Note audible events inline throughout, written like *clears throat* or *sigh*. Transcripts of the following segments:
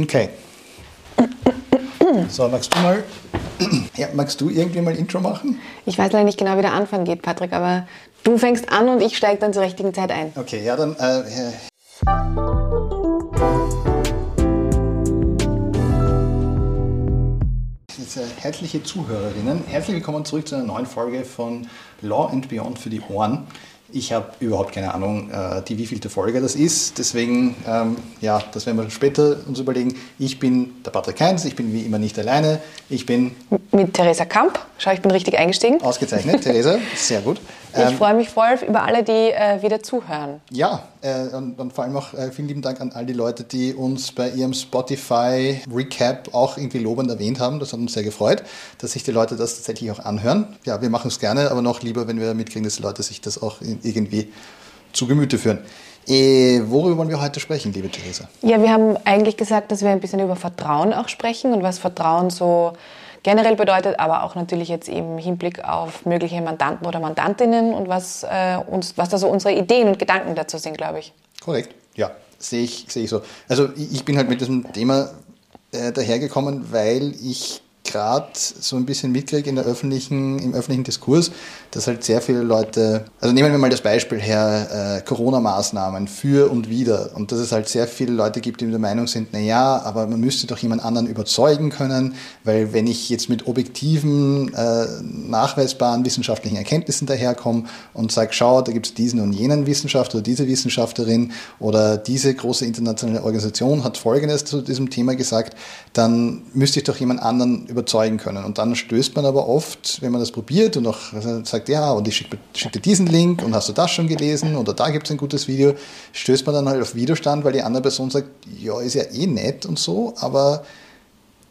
Okay. So, magst du mal, *clears throat* ja, magst du irgendwie mal Intro machen? Ich weiß leider nicht genau, wie der Anfang geht, Patrick, aber du fängst an und ich steige dann zur richtigen Zeit ein. Okay, ja, dann. Äh, äh, herzliche Zuhörerinnen, herzlich willkommen zurück zu einer neuen Folge von Law and Beyond für die Ohren. Ich habe überhaupt keine Ahnung, äh, die wievielte Folge das ist. Deswegen, ähm, ja, das werden wir später uns überlegen. Ich bin der Patrick Heinz, ich bin wie immer nicht alleine. Ich bin mit Theresa Kamp. Schau, ich bin richtig eingestiegen. Ausgezeichnet, Theresa, sehr gut. Ich ähm, freue mich voll über alle, die äh, wieder zuhören. Ja, äh, und, und, vor allem auch äh, vielen lieben Dank an all die Leute, die uns bei ihrem Spotify Recap auch irgendwie lobend erwähnt haben. Das hat uns sehr gefreut, dass sich die Leute das tatsächlich auch anhören. Ja, wir machen es gerne, aber noch lieber, wenn wir mitkriegen, dass die Leute sich das auch irgendwie zu Gemüte führen. Äh, worüber wollen wir heute sprechen, liebe Theresa? Ja, wir haben eigentlich gesagt, dass wir ein bisschen über Vertrauen auch sprechen und was Vertrauen so generell bedeutet, aber auch natürlich jetzt im Hinblick auf mögliche Mandanten oder Mandantinnen und was, äh, uns, was da so unsere Ideen und Gedanken dazu sind, glaube ich. Korrekt, ja, sehe ich, sehe ich so. Also ich bin halt mit diesem Thema äh, dahergekommen, weil ich gerade so ein bisschen mitkriege in der öffentlichen, im öffentlichen Diskurs, dass halt sehr viele Leute, also nehmen wir mal das Beispiel her, äh, Corona-Maßnahmen für und wieder. Und dass es halt sehr viele Leute gibt, die der Meinung sind, na ja, aber man müsste doch jemand anderen überzeugen können, weil wenn ich jetzt mit objektiven, äh, nachweisbaren wissenschaftlichen Erkenntnissen daherkomme und sage, schau, da gibt es diesen und jenen Wissenschaftler oder diese Wissenschaftlerin oder diese große internationale Organisation hat Folgendes zu diesem Thema gesagt, dann müsste ich doch jemand anderen überzeugen können. Und dann stößt man aber oft, wenn man das probiert und auch sagt, ja, und ich schicke schick dir diesen Link und hast du das schon gelesen oder da gibt es ein gutes Video, stößt man dann halt auf Widerstand, weil die andere Person sagt, ja, ist ja eh nett und so, aber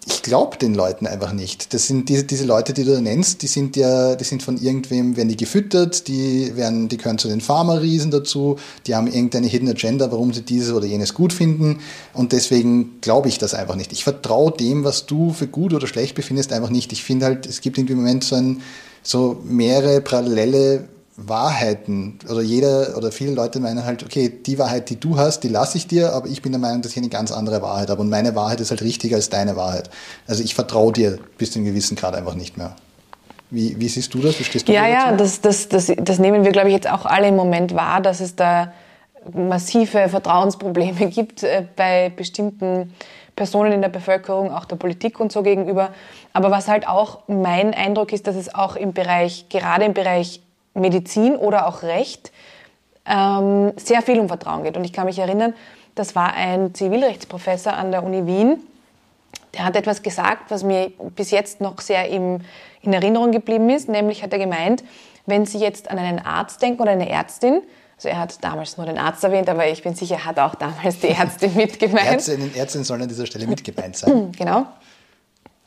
ich glaube den Leuten einfach nicht. Das sind diese, diese Leute, die du da nennst, die sind ja, die sind von irgendwem, werden die gefüttert, die werden, die gehören zu den Pharma-Riesen dazu, die haben irgendeine Hidden Agenda, warum sie dieses oder jenes gut finden. Und deswegen glaube ich das einfach nicht. Ich vertraue dem, was du für gut oder schlecht befindest, einfach nicht. Ich finde halt, es gibt irgendwie im Moment so ein, so mehrere parallele Wahrheiten oder jeder oder viele Leute meinen halt, okay, die Wahrheit, die du hast, die lasse ich dir, aber ich bin der Meinung, dass ich eine ganz andere Wahrheit habe und meine Wahrheit ist halt richtiger als deine Wahrheit. Also ich vertraue dir bis zu einem gewissen Grad einfach nicht mehr. Wie, wie siehst du das? Wie stehst du ja, ja, das, das, das, das nehmen wir, glaube ich, jetzt auch alle im Moment wahr, dass es da massive Vertrauensprobleme *laughs* gibt äh, bei bestimmten Personen in der Bevölkerung, auch der Politik und so gegenüber. Aber was halt auch mein Eindruck ist, dass es auch im Bereich, gerade im Bereich Medizin oder auch Recht ähm, sehr viel um Vertrauen geht. Und ich kann mich erinnern, das war ein Zivilrechtsprofessor an der Uni Wien, der hat etwas gesagt, was mir bis jetzt noch sehr im, in Erinnerung geblieben ist. Nämlich hat er gemeint, wenn Sie jetzt an einen Arzt denken oder eine Ärztin, also er hat damals nur den Arzt erwähnt, aber ich bin sicher, er hat auch damals die Ärztin *laughs* mitgemeint. Ärztinnen und Ärztinnen sollen an dieser Stelle mitgemeint sein. *clears throat* Genau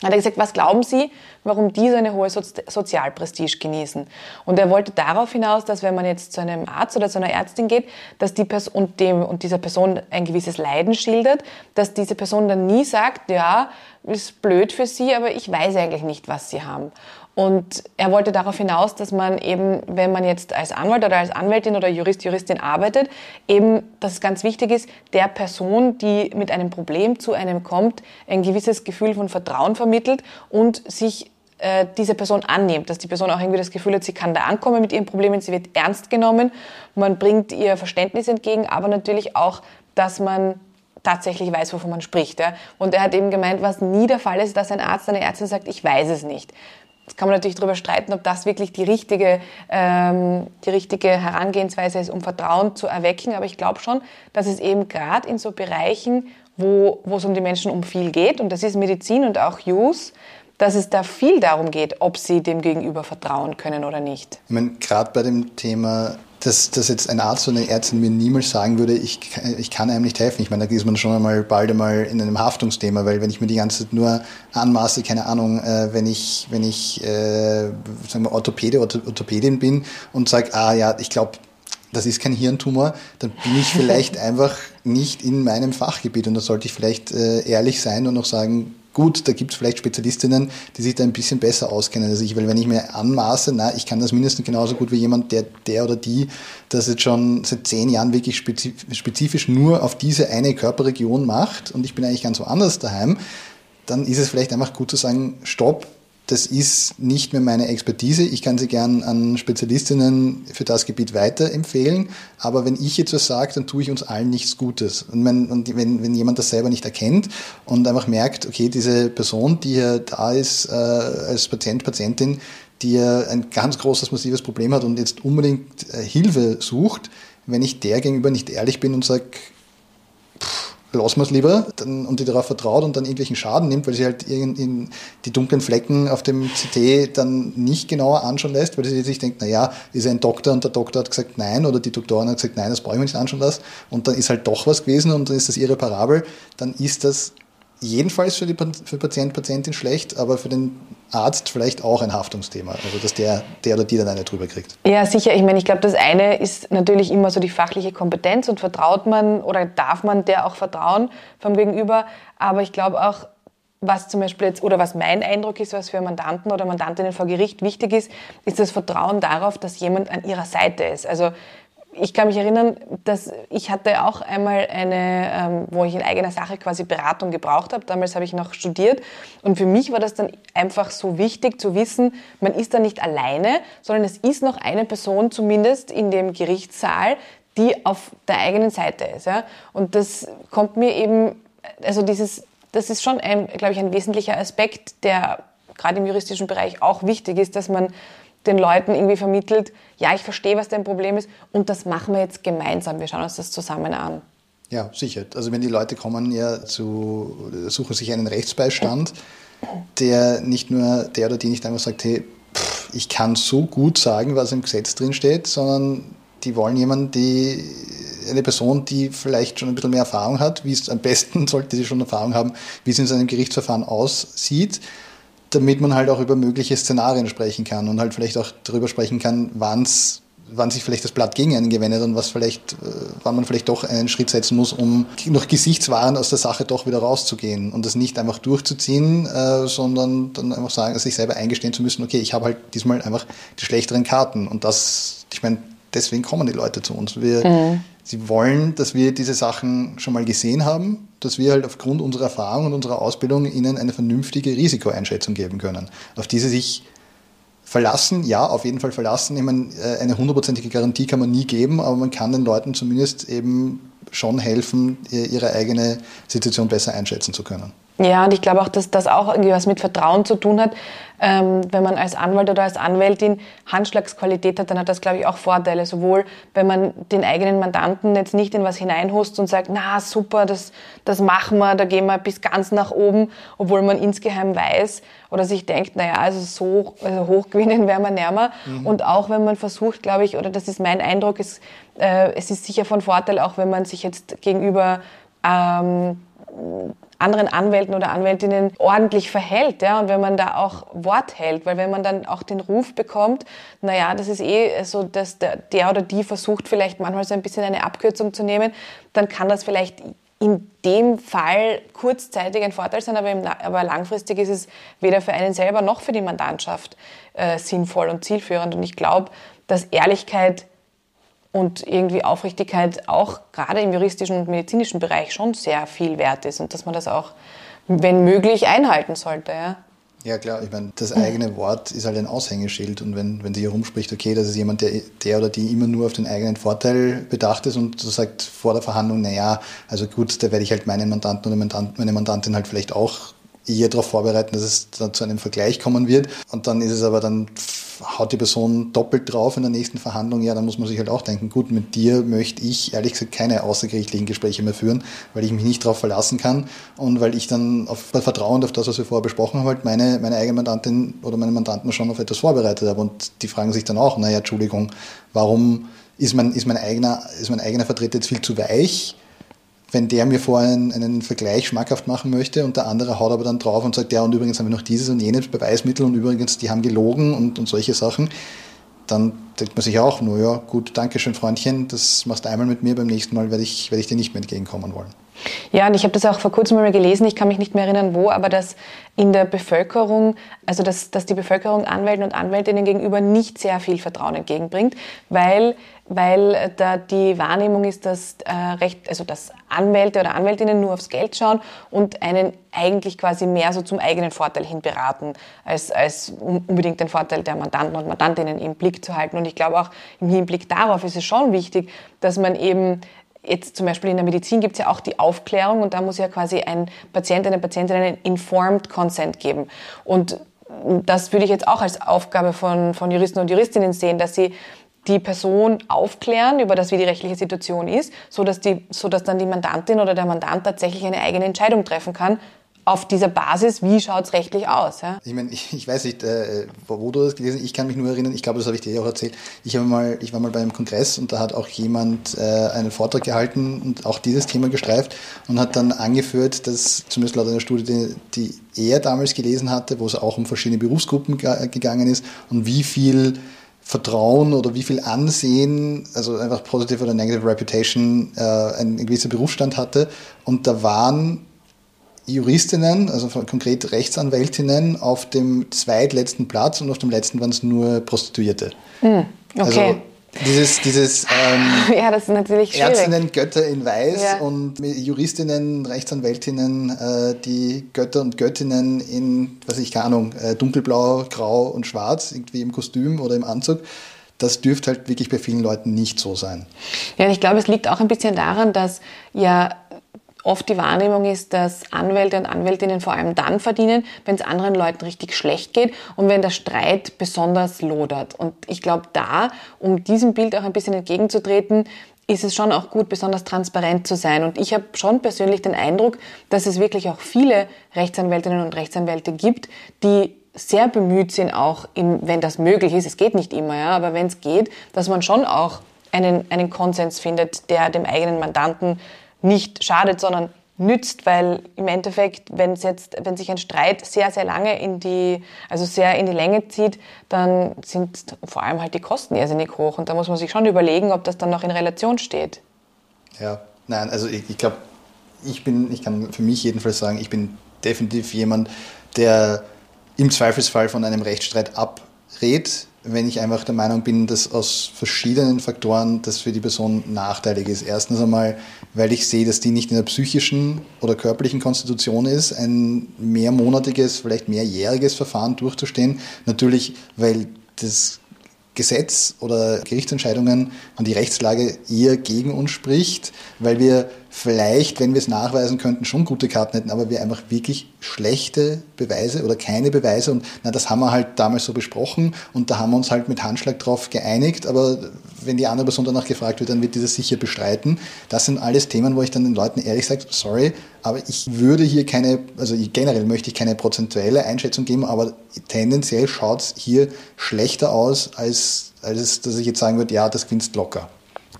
hat er gesagt, was glauben Sie, warum die so eine hohe so Sozialprestige genießen? Und er wollte darauf hinaus, dass wenn man jetzt zu einem Arzt oder zu einer Ärztin geht, dass die Person und dem und dieser Person ein gewisses Leiden schildert, dass diese Person dann nie sagt, ja, ist blöd für Sie, aber ich weiß eigentlich nicht, was Sie haben. Und er wollte darauf hinaus, dass man eben, wenn man jetzt als Anwalt oder als Anwältin oder Jurist, Juristin arbeitet, eben, dass es ganz wichtig ist, der Person, die mit einem Problem zu einem kommt, ein gewisses Gefühl von Vertrauen vermittelt und sich äh, diese Person annimmt, dass die Person auch irgendwie das Gefühl hat, sie kann da ankommen mit ihren Problemen, sie wird ernst genommen, man bringt ihr Verständnis entgegen, aber natürlich auch, dass man tatsächlich weiß, wovon man spricht. Ja? Und er hat eben gemeint, was nie der Fall ist, dass ein Arzt, eine Ärztin sagt, ich weiß es nicht. Jetzt kann man natürlich darüber streiten, ob das wirklich die richtige, ähm, die richtige Herangehensweise ist, um Vertrauen zu erwecken. Aber ich glaube schon, dass es eben gerade in so Bereichen, wo, wo es um die Menschen um viel geht, und das ist Medizin und auch Use, dass es da viel darum geht, ob sie dem Gegenüber vertrauen können oder nicht. Ich meine, gerade bei dem Thema dass, dass jetzt ein Arzt oder eine Ärztin mir niemals sagen würde, ich, ich kann einem nicht helfen. Ich meine, da ist man schon einmal bald einmal in einem Haftungsthema, weil wenn ich mir die ganze Zeit nur anmaße, keine Ahnung, äh, wenn ich, wenn ich äh, sagen wir, Orthopäde oder Orthopädin bin und sage, ah ja, ich glaube, das ist kein Hirntumor, dann bin ich *laughs* vielleicht einfach nicht in meinem Fachgebiet und da sollte ich vielleicht äh, ehrlich sein und noch sagen, gut, da gibt es vielleicht Spezialistinnen, die sich da ein bisschen besser auskennen. Als ich, weil wenn ich mir anmaße, na, ich kann das mindestens genauso gut wie jemand, der, der oder die das jetzt schon seit zehn Jahren wirklich spezifisch nur auf diese eine Körperregion macht und ich bin eigentlich ganz woanders daheim, dann ist es vielleicht einfach gut zu sagen, stopp, das ist nicht mehr meine Expertise. Ich kann sie gern an Spezialistinnen für das Gebiet weiterempfehlen. Aber wenn ich jetzt was sage, dann tue ich uns allen nichts Gutes. Und, wenn, und wenn, wenn jemand das selber nicht erkennt und einfach merkt, okay, diese Person, die hier da ist äh, als Patient, Patientin, die ja ein ganz großes, massives Problem hat und jetzt unbedingt äh, Hilfe sucht, wenn ich der gegenüber nicht ehrlich bin und sage, lassen wir es lieber dann, und die darauf vertraut und dann irgendwelchen Schaden nimmt, weil sie halt die dunklen Flecken auf dem CT dann nicht genauer anschauen lässt, weil sie sich denkt, naja, ist ein Doktor und der Doktor hat gesagt nein oder die Doktorin hat gesagt nein, das brauche ich mir nicht anschauen lassen. Und dann ist halt doch was gewesen und dann ist das irreparabel, dann ist das jedenfalls für die für Patient, Patientin schlecht, aber für den Arzt vielleicht auch ein Haftungsthema, also dass der, der oder die dann eine drüber kriegt. Ja, sicher. Ich meine, ich glaube, das eine ist natürlich immer so die fachliche Kompetenz und vertraut man oder darf man der auch vertrauen vom Gegenüber. Aber ich glaube auch, was zum Beispiel jetzt, oder was mein Eindruck ist, was für Mandanten oder Mandantinnen vor Gericht wichtig ist, ist das Vertrauen darauf, dass jemand an ihrer Seite ist. Also ich kann mich erinnern, dass ich hatte auch einmal eine, ähm, wo ich in eigener Sache quasi Beratung gebraucht habe. Damals habe ich noch studiert und für mich war das dann einfach so wichtig zu wissen, man ist da nicht alleine, sondern es ist noch eine Person zumindest in dem Gerichtssaal, die auf der eigenen Seite ist. Ja? Und das kommt mir eben, also dieses, das ist schon, ein, glaube ich, ein wesentlicher Aspekt, der gerade im juristischen Bereich auch wichtig ist, dass man den Leuten irgendwie vermittelt, ja, ich verstehe, was dein Problem ist und das machen wir jetzt gemeinsam. Wir schauen uns das zusammen an. Ja, sicher. Also wenn die Leute kommen ja zu, suchen sich einen Rechtsbeistand, der nicht nur, der oder die nicht einfach sagt, hey, pff, ich kann so gut sagen, was im Gesetz drin steht, sondern die wollen jemanden, die eine Person, die vielleicht schon ein bisschen mehr Erfahrung hat, wie es am besten *laughs* sollte sie schon Erfahrung haben, wie es in seinem Gerichtsverfahren aussieht damit man halt auch über mögliche Szenarien sprechen kann und halt vielleicht auch darüber sprechen kann, wann's wann sich vielleicht das Blatt gegen einen gewendet und was vielleicht, äh, wann man vielleicht doch einen Schritt setzen muss, um noch gesichtswahrend aus der Sache doch wieder rauszugehen und das nicht einfach durchzuziehen, äh, sondern dann einfach sagen, sich selber eingestehen zu müssen, okay, ich habe halt diesmal einfach die schlechteren Karten und das, ich meine, deswegen kommen die Leute zu uns. Wir, mhm. Sie wollen, dass wir diese Sachen schon mal gesehen haben, dass wir halt aufgrund unserer Erfahrung und unserer Ausbildung ihnen eine vernünftige Risikoeinschätzung geben können, auf die sie sich verlassen, ja, auf jeden Fall verlassen. Ich meine, äh, eine hundertprozentige Garantie kann man nie geben, aber man kann den Leuten zumindest eben schon helfen, ihre eigene Situation besser einschätzen zu können. Ja, und ich glaube auch, dass das auch irgendwie was mit Vertrauen zu tun hat. Ähm, wenn man als Anwalt oder als Anwältin Handschlagsqualität hat, dann hat das, glaube ich, auch Vorteile. Sowohl, wenn man den eigenen Mandanten jetzt nicht in was hineinhust und sagt, na super, das, das machen wir, da gehen wir bis ganz nach oben, obwohl man insgeheim weiß oder sich denkt, naja, also so also hochgewinnen werden wir näher. Mhm. Und auch wenn man versucht, glaube ich, oder das ist mein Eindruck, ist, äh, es ist sicher von Vorteil, auch wenn man sich jetzt gegenüber ähm, anderen Anwälten oder Anwältinnen ordentlich verhält, ja, und wenn man da auch Wort hält, weil wenn man dann auch den Ruf bekommt, naja, das ist eh so, dass der, der oder die versucht vielleicht manchmal so ein bisschen eine Abkürzung zu nehmen, dann kann das vielleicht in dem Fall kurzzeitig ein Vorteil sein, aber, im, aber langfristig ist es weder für einen selber noch für die Mandantschaft äh, sinnvoll und zielführend. Und ich glaube, dass Ehrlichkeit und irgendwie Aufrichtigkeit auch gerade im juristischen und medizinischen Bereich schon sehr viel wert ist und dass man das auch, wenn möglich, einhalten sollte. Ja. Ja klar, ich meine, das eigene Wort ist halt ein Aushängeschild und wenn, wenn sie hier rumspricht, okay, das ist jemand, der, der oder die immer nur auf den eigenen Vorteil bedacht ist und so sagt vor der Verhandlung, naja, also gut, da werde ich halt meinen Mandanten oder meine Mandantin halt vielleicht auch eher darauf vorbereiten, dass es dann zu einem Vergleich kommen wird. Und dann ist es aber dann haut die Person doppelt drauf in der nächsten Verhandlung, ja, dann muss man sich halt auch denken, gut, mit dir möchte ich ehrlich gesagt keine außergerichtlichen Gespräche mehr führen, weil ich mich nicht darauf verlassen kann und weil ich dann auf Vertrauen auf das, was wir vorher besprochen haben, halt meine, meine eigene Mandantin oder meine Mandanten schon auf etwas vorbereitet habe. Und die fragen sich dann auch, naja, Entschuldigung, warum ist mein, ist mein eigener, ist mein eigener Vertreter jetzt viel zu weich? Wenn der mir vorher einen, einen, Vergleich schmackhaft machen möchte und der andere haut aber dann drauf und sagt, ja, und übrigens haben wir noch dieses und jenes Beweismittel und übrigens, die haben gelogen und, und solche Sachen, dann denkt man sich auch nur, ja, gut, danke schön, Freundchen, das machst du einmal mit mir, beim nächsten Mal werde ich, werde ich dir nicht mehr entgegenkommen wollen. Ja, und ich habe das auch vor kurzem mal gelesen, ich kann mich nicht mehr erinnern wo, aber dass in der Bevölkerung, also dass, dass die Bevölkerung Anwälten und Anwältinnen gegenüber nicht sehr viel Vertrauen entgegenbringt, weil, weil da die Wahrnehmung ist, dass, äh, recht, also dass Anwälte oder Anwältinnen nur aufs Geld schauen und einen eigentlich quasi mehr so zum eigenen Vorteil hin beraten, als, als unbedingt den Vorteil der Mandanten und Mandantinnen im Blick zu halten. Und ich glaube auch im Hinblick darauf ist es schon wichtig, dass man eben jetzt zum Beispiel in der Medizin gibt es ja auch die Aufklärung und da muss ja quasi ein Patient, eine Patientin einen informed consent geben. Und das würde ich jetzt auch als Aufgabe von, von Juristen und Juristinnen sehen, dass sie die Person aufklären über das, wie die rechtliche Situation ist, so dass, die, so dass dann die Mandantin oder der Mandant tatsächlich eine eigene Entscheidung treffen kann, auf dieser Basis, wie schaut es rechtlich aus? Ja? Ich meine, ich, ich, weiß nicht, äh, wo du das gelesen hast, ich kann mich nur erinnern, ich glaube, das habe ich dir auch erzählt, ich, mal, ich war mal bei einem Kongress und da hat auch jemand äh, einen Vortrag gehalten und auch dieses Thema gestreift und hat dann angeführt, dass zumindest laut einer Studie, die, die er damals gelesen hatte, wo es auch um verschiedene Berufsgruppen gegangen ist und wie viel Vertrauen oder wie viel Ansehen, also einfach positive oder negative Reputation, äh, ein gewisser Berufsstand hatte. Und da waren Juristinnen, also konkret Rechtsanwältinnen, auf dem zweitletzten Platz und auf dem letzten waren es nur Prostituierte. Mm, okay. Also dieses, dieses ähm, *laughs* ja, das ist natürlich schwierig. Ärztinnen, Götter in Weiß ja. und Juristinnen, Rechtsanwältinnen, äh, die Götter und Göttinnen in, was ich keine Ahnung, äh, dunkelblau, grau und schwarz, irgendwie im Kostüm oder im Anzug. Das dürfte halt wirklich bei vielen Leuten nicht so sein. Ja, ich glaube, es liegt auch ein bisschen daran, dass ja oft die Wahrnehmung ist, dass Anwälte und Anwältinnen vor allem dann verdienen, wenn es anderen Leuten richtig schlecht geht und wenn der Streit besonders lodert. Und ich glaube, da, um diesem Bild auch ein bisschen entgegenzutreten, ist es schon auch gut, besonders transparent zu sein. Und ich habe schon persönlich den Eindruck, dass es wirklich auch viele Rechtsanwältinnen und Rechtsanwälte gibt, die sehr bemüht sind, auch im, wenn das möglich ist, es geht nicht immer, ja, aber wenn es geht, dass man schon auch einen, einen Konsens findet, der dem eigenen Mandanten nicht schadet, sondern nützt, weil im Endeffekt, wenn es jetzt, wenn sich ein Streit sehr, sehr lange in die, also sehr in die Länge zieht, dann sind vor allem halt die Kosten irrsinnig hoch und da muss man sich schon überlegen, ob das dann noch in Relation steht. Ja, nein, also ich, ich glaube, ich bin, ich kann für mich jedenfalls sagen, ich bin definitiv jemand, der im Zweifelsfall von einem Rechtsstreit abrät, wenn ich einfach der Meinung bin, dass aus verschiedenen Faktoren das für die Person nachteilig ist. Erstens einmal, weil ich sehe, dass die nicht in der psychischen oder körperlichen Konstitution ist, ein mehrmonatiges, vielleicht mehrjähriges Verfahren durchzustehen. Natürlich, weil das Gesetz oder Gerichtsentscheidungen und die Rechtslage eher gegen uns spricht, weil wir vielleicht, wenn wir es nachweisen könnten, schon gute Karten hätten, aber wir einfach wirklich schlechte Beweise oder keine Beweise und na, das haben wir halt damals so besprochen und da haben wir uns halt mit Handschlag drauf geeinigt, aber wenn die andere Person danach gefragt wird, dann wird diese sicher bestreiten. Das sind alles Themen, wo ich dann den Leuten ehrlich sage, sorry, aber ich würde hier keine, also generell möchte ich keine prozentuelle Einschätzung geben, aber tendenziell schaut es hier schlechter aus, als, als dass ich jetzt sagen würde, ja, das gewinnst locker.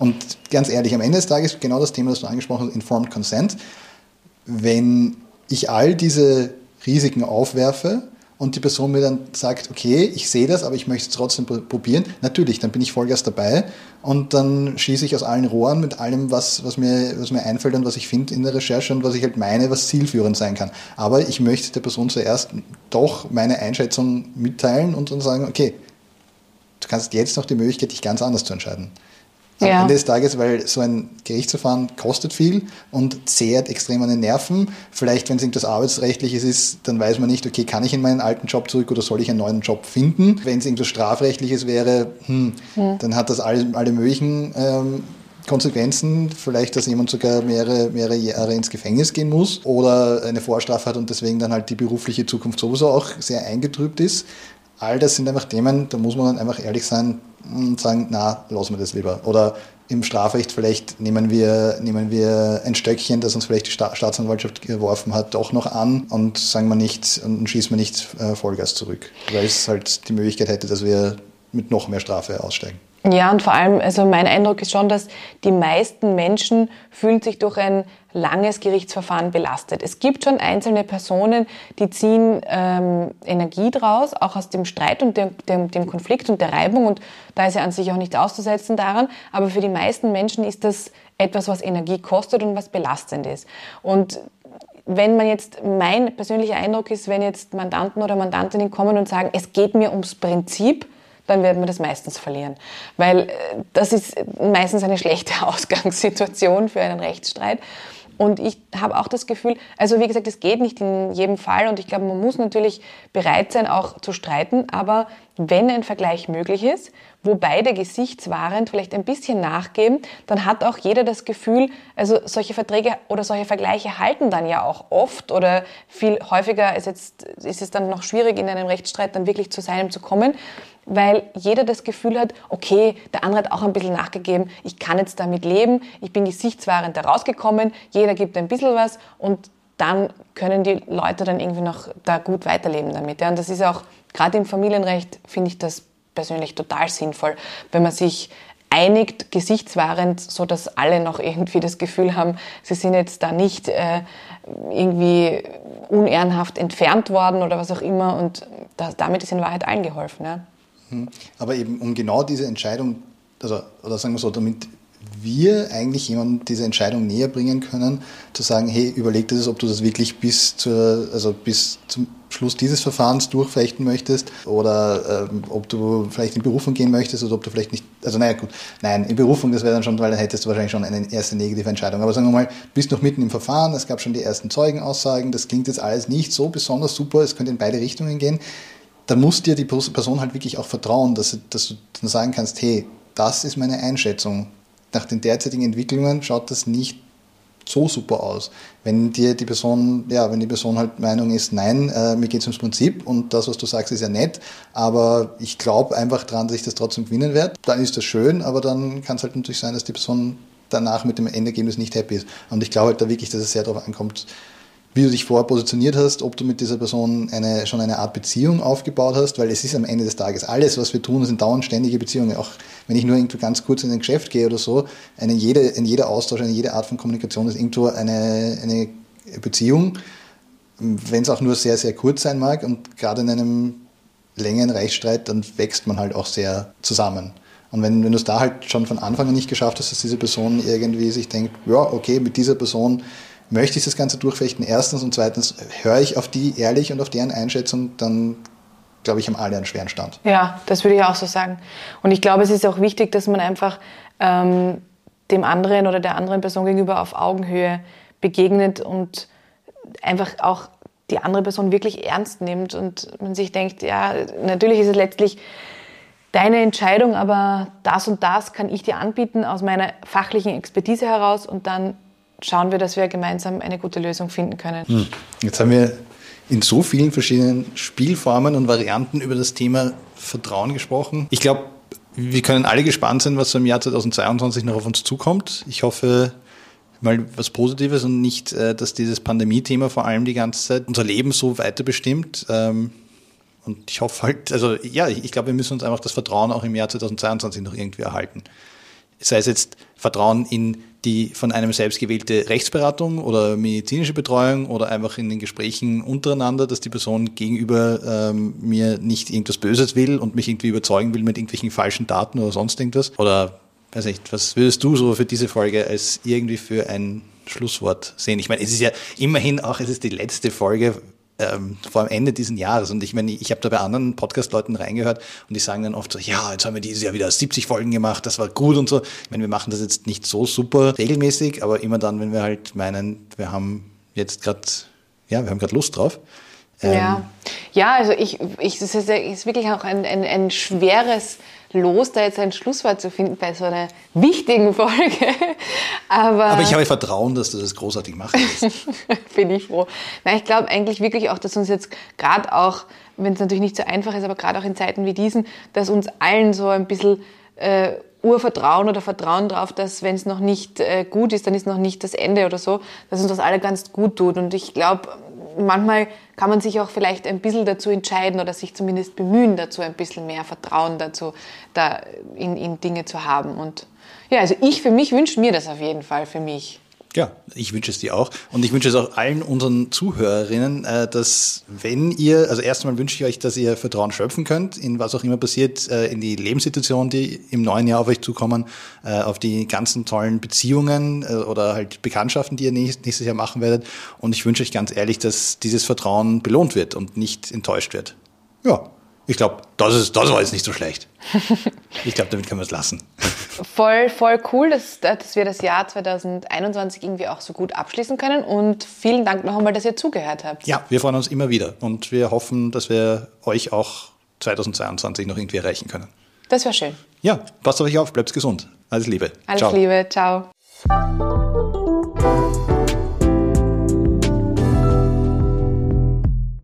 Und ganz ehrlich, am Ende des Tages genau das Thema, das du angesprochen hast, Informed Consent. Wenn ich all diese Risiken aufwerfe und die Person mir dann sagt, okay, ich sehe das, aber ich möchte es trotzdem probieren, natürlich, dann bin ich Vollgas dabei und dann schieße ich aus allen Rohren mit allem, was, was, mir, was mir einfällt und was ich finde in der Recherche und was ich halt meine, was zielführend sein kann. Aber ich möchte der Person zuerst doch meine Einschätzung mitteilen und dann sagen, okay, du kannst jetzt noch die Möglichkeit, dich ganz anders zu entscheiden am ja. Ende des Tages, weil so ein Gerichtsverfahren kostet viel und zehrt extrem an den Nerven. Vielleicht, wenn es irgendwas Arbeitsrechtliches ist, dann weiß man nicht, okay, kann ich in meinen alten Job zurück oder soll ich einen neuen Job finden? Wenn es irgendwas Strafrechtliches wäre, hm, hm. dann hat das alle, alle möglichen ähm, Konsequenzen, vielleicht, dass jemand sogar mehrere, mehrere Jahre ins Gefängnis gehen muss oder eine Vorstrafe hat und deswegen dann halt die berufliche Zukunft sowieso auch sehr eingetrübt ist. All das sind einfach Themen, da muss man dann einfach ehrlich sein, und sagen, na, lassen wir das lieber. Oder im Strafrecht vielleicht nehmen wir, nehmen wir ein Stöckchen, das uns vielleicht die Sta Staatsanwaltschaft geworfen hat, doch noch an und sagen wir nicht und schießen wir nicht äh, Vollgas zurück, weil es halt die Möglichkeit hätte, dass wir mit noch mehr Strafe aussteigen. Ja, und vor allem, also mein Eindruck ist schon, dass die meisten Menschen fühlen sich durch ein langes Gerichtsverfahren belastet. Es gibt schon einzelne Personen, die ziehen ähm, Energie draus, auch aus dem Streit und dem, dem, dem Konflikt und der Reibung. Und da ist ja an sich auch nicht auszusetzen daran. Aber für die meisten Menschen ist das etwas, was Energie kostet und was belastend ist. Und wenn man jetzt, mein persönlicher Eindruck ist, wenn jetzt Mandanten oder Mandantinnen kommen und sagen, es geht mir ums Prinzip, dann werden wir das meistens verlieren. Weil äh, das ist meistens eine schlechte *laughs* Ausgangssituation für einen Rechtsstreit. Und ich habe auch das Gefühl, also wie gesagt, es geht nicht in jedem Fall und ich glaube, man muss natürlich bereit sein, auch zu streiten, aber wenn ein Vergleich möglich ist, wo beide gesichtswahrend vielleicht ein bisschen nachgeben, dann hat auch jeder das Gefühl, also solche Verträge oder solche Vergleiche halten dann ja auch oft oder viel häufiger ist, jetzt, ist es dann noch schwierig, in einem Rechtsstreit dann wirklich zu seinem zu kommen weil jeder das Gefühl hat, okay, der andere hat auch ein bisschen nachgegeben, ich kann jetzt damit leben, ich bin gesichtswahrend da rausgekommen, jeder gibt ein bisschen was und dann können die Leute dann irgendwie noch da gut weiterleben damit. Ja. Und das ist auch, gerade im Familienrecht finde ich das persönlich total sinnvoll, wenn man sich einigt, gesichtswahrend, so dass alle noch *laughs* irgendwie das Gefühl haben, sie sind jetzt da nicht äh, irgendwie unehrenhaft entfernt worden oder was auch immer und das, damit ist in Wahrheit allen geholfen. Ja. Hm. Aber eben um genau diese Entscheidung, also, oder sagen wir so, damit wir eigentlich jemandem diese Entscheidung näher bringen können, zu sagen, hey, überleg dir das, ob du das wirklich bis, zur, also bis zum Schluss dieses Verfahrens durchfechten möchtest oder ähm, ob du vielleicht in Berufung gehen möchtest oder ob du vielleicht nicht, also naja gut, nein, in Berufung, das wäre dann schon, weil dann hättest du wahrscheinlich schon eine erste negative Entscheidung. Aber sagen wir mal, bist noch mitten im Verfahren, es gab schon die ersten Zeugenaussagen, das klingt jetzt alles nicht so besonders super, es könnte in beide Richtungen gehen da muss dir die Person halt wirklich auch vertrauen, dass, dass du dann sagen kannst, hey, das ist meine Einschätzung. Nach den derzeitigen Entwicklungen schaut das nicht so super aus. Wenn dir die Person, ja, wenn die Person halt Meinung ist, nein, äh, mir geht es ums Prinzip und das, was du sagst, ist ja nett, aber ich glaube einfach dran, dass ich das trotzdem gewinnen werde, dann ist das schön, aber dann kann es halt natürlich sein, dass die Person danach mit dem Endergebnis nicht happy ist. Und ich glaube halt da wirklich, dass es sehr darauf ankommt, wie du dich vorher positioniert hast, ob du mit dieser Person eine, schon eine Art Beziehung aufgebaut hast, weil es ist am Ende des Tages alles, was wir tun, sind dauernd ständige Beziehungen. Auch wenn ich nur irgendwo ganz kurz in ein Geschäft gehe oder so, eine jede, in jeder Austausch, eine jede Art von Kommunikation ist irgendwo eine, eine Beziehung, wenn es auch nur sehr, sehr kurz sein mag und gerade in einem längeren Rechtsstreit, dann wächst man halt auch sehr zusammen. Und wenn, wenn du es da halt schon von Anfang an nicht geschafft hast, dass diese Person irgendwie sich denkt, ja, okay, mit dieser Person möchte ich das Ganze durchfechten, erstens und zweitens höre ich auf die ehrlich und auf deren Einschätzung, dann glaube ich, haben alle einen schweren Stand. Ja, das würde ich auch so sagen. Und ich glaube, es ist auch wichtig, dass man einfach ähm, dem anderen oder der anderen Person gegenüber auf Augenhöhe begegnet und einfach auch die andere Person wirklich ernst nimmt und man sich denkt, ja, natürlich ist es letztlich deine Entscheidung, aber das und das kann ich dir anbieten aus meiner fachlichen Expertise heraus und dann schauen wir, dass wir gemeinsam eine gute Lösung finden können. Hm. Jetzt haben wir in so vielen verschiedenen Spielformen und Varianten über das Thema Vertrauen gesprochen. Ich glaube, wir können alle gespannt sein, was so im Jahr 2022 noch auf uns zukommt. Ich hoffe, mal was Positives und nicht, äh, dass dieses Pandemie-Thema vor allem die ganze Zeit unser Leben so weiter bestimmt. Ähm, und ich hoffe halt, also ja, ich glaube, wir müssen uns einfach das Vertrauen auch im Jahr 2022 noch irgendwie erhalten. Sei es jetzt Vertrauen in die von einem selbst gewählte Rechtsberatung oder medizinische Betreuung oder einfach in den Gesprächen untereinander, dass die Person gegenüber ähm, mir nicht irgendwas Böses will und mich irgendwie überzeugen will mit irgendwelchen falschen Daten oder sonst irgendwas. Oder weiß nicht, was würdest du so für diese Folge als irgendwie für ein Schlusswort sehen? Ich meine, es ist ja immerhin auch, es ist die letzte Folge ähm, vor dem Ende dieses Jahres. Und ich meine, ich habe da bei anderen Podcast-Leuten reingehört und die sagen dann oft so, ja, jetzt haben wir dieses Jahr wieder 70 Folgen gemacht, das war gut und so. Ich meine, wir machen das jetzt nicht so super regelmäßig, aber immer dann, wenn wir halt meinen, wir haben jetzt gerade, ja, wir haben gerade Lust drauf. Ähm, ja. ja, also ich, ich, es ist, ist wirklich auch ein, ein, ein schweres Los, da jetzt ein Schlusswort zu finden bei so einer wichtigen Folge. *laughs* Aber, Aber ich habe Vertrauen, dass du das großartig machst. *laughs* Bin ich froh. Nein, ich glaube eigentlich wirklich auch, dass uns jetzt gerade auch, wenn es natürlich nicht so einfach ist, aber gerade auch in Zeiten wie diesen, dass uns allen so ein bisschen äh, Urvertrauen oder Vertrauen darauf, dass wenn es noch nicht äh, gut ist, dann ist noch nicht das Ende oder so, dass uns das alle ganz gut tut. Und ich glaube, manchmal kann man sich auch vielleicht ein bisschen dazu entscheiden oder sich zumindest bemühen, dazu ein bisschen mehr Vertrauen dazu, da in, in Dinge zu haben. Und ja, also ich für mich wünsche mir das auf jeden Fall für mich. Ja, ich wünsche es dir auch. Und ich wünsche es auch allen unseren Zuhörerinnen, äh, dass wenn ihr, also erstmal wünsche ich euch, dass ihr Vertrauen schöpfen könnt, in was auch immer passiert, äh, in die Lebenssituation, die im neuen Jahr auf euch zukommen, äh, auf die ganzen tollen Beziehungen oder halt Bekanntschaften, die ihr nächstes Jahr machen werdet. Und ich wünsche euch ganz ehrlich, dass dieses Vertrauen belohnt wird und nicht enttäuscht wird. Ja, ich glaube, das, das war jetzt nicht so schlecht. Ich glaube, damit können wir es lassen. Voll, voll cool, dass, dass wir das Jahr 2021 irgendwie auch so gut abschließen können. Und vielen Dank noch einmal, dass ihr zugehört habt. Ja, wir freuen uns immer wieder. Und wir hoffen, dass wir euch auch 2022 noch irgendwie erreichen können. Das wäre schön. Ja, passt auf euch auf, bleibt gesund. Alles Liebe. Alles ciao. Liebe, ciao.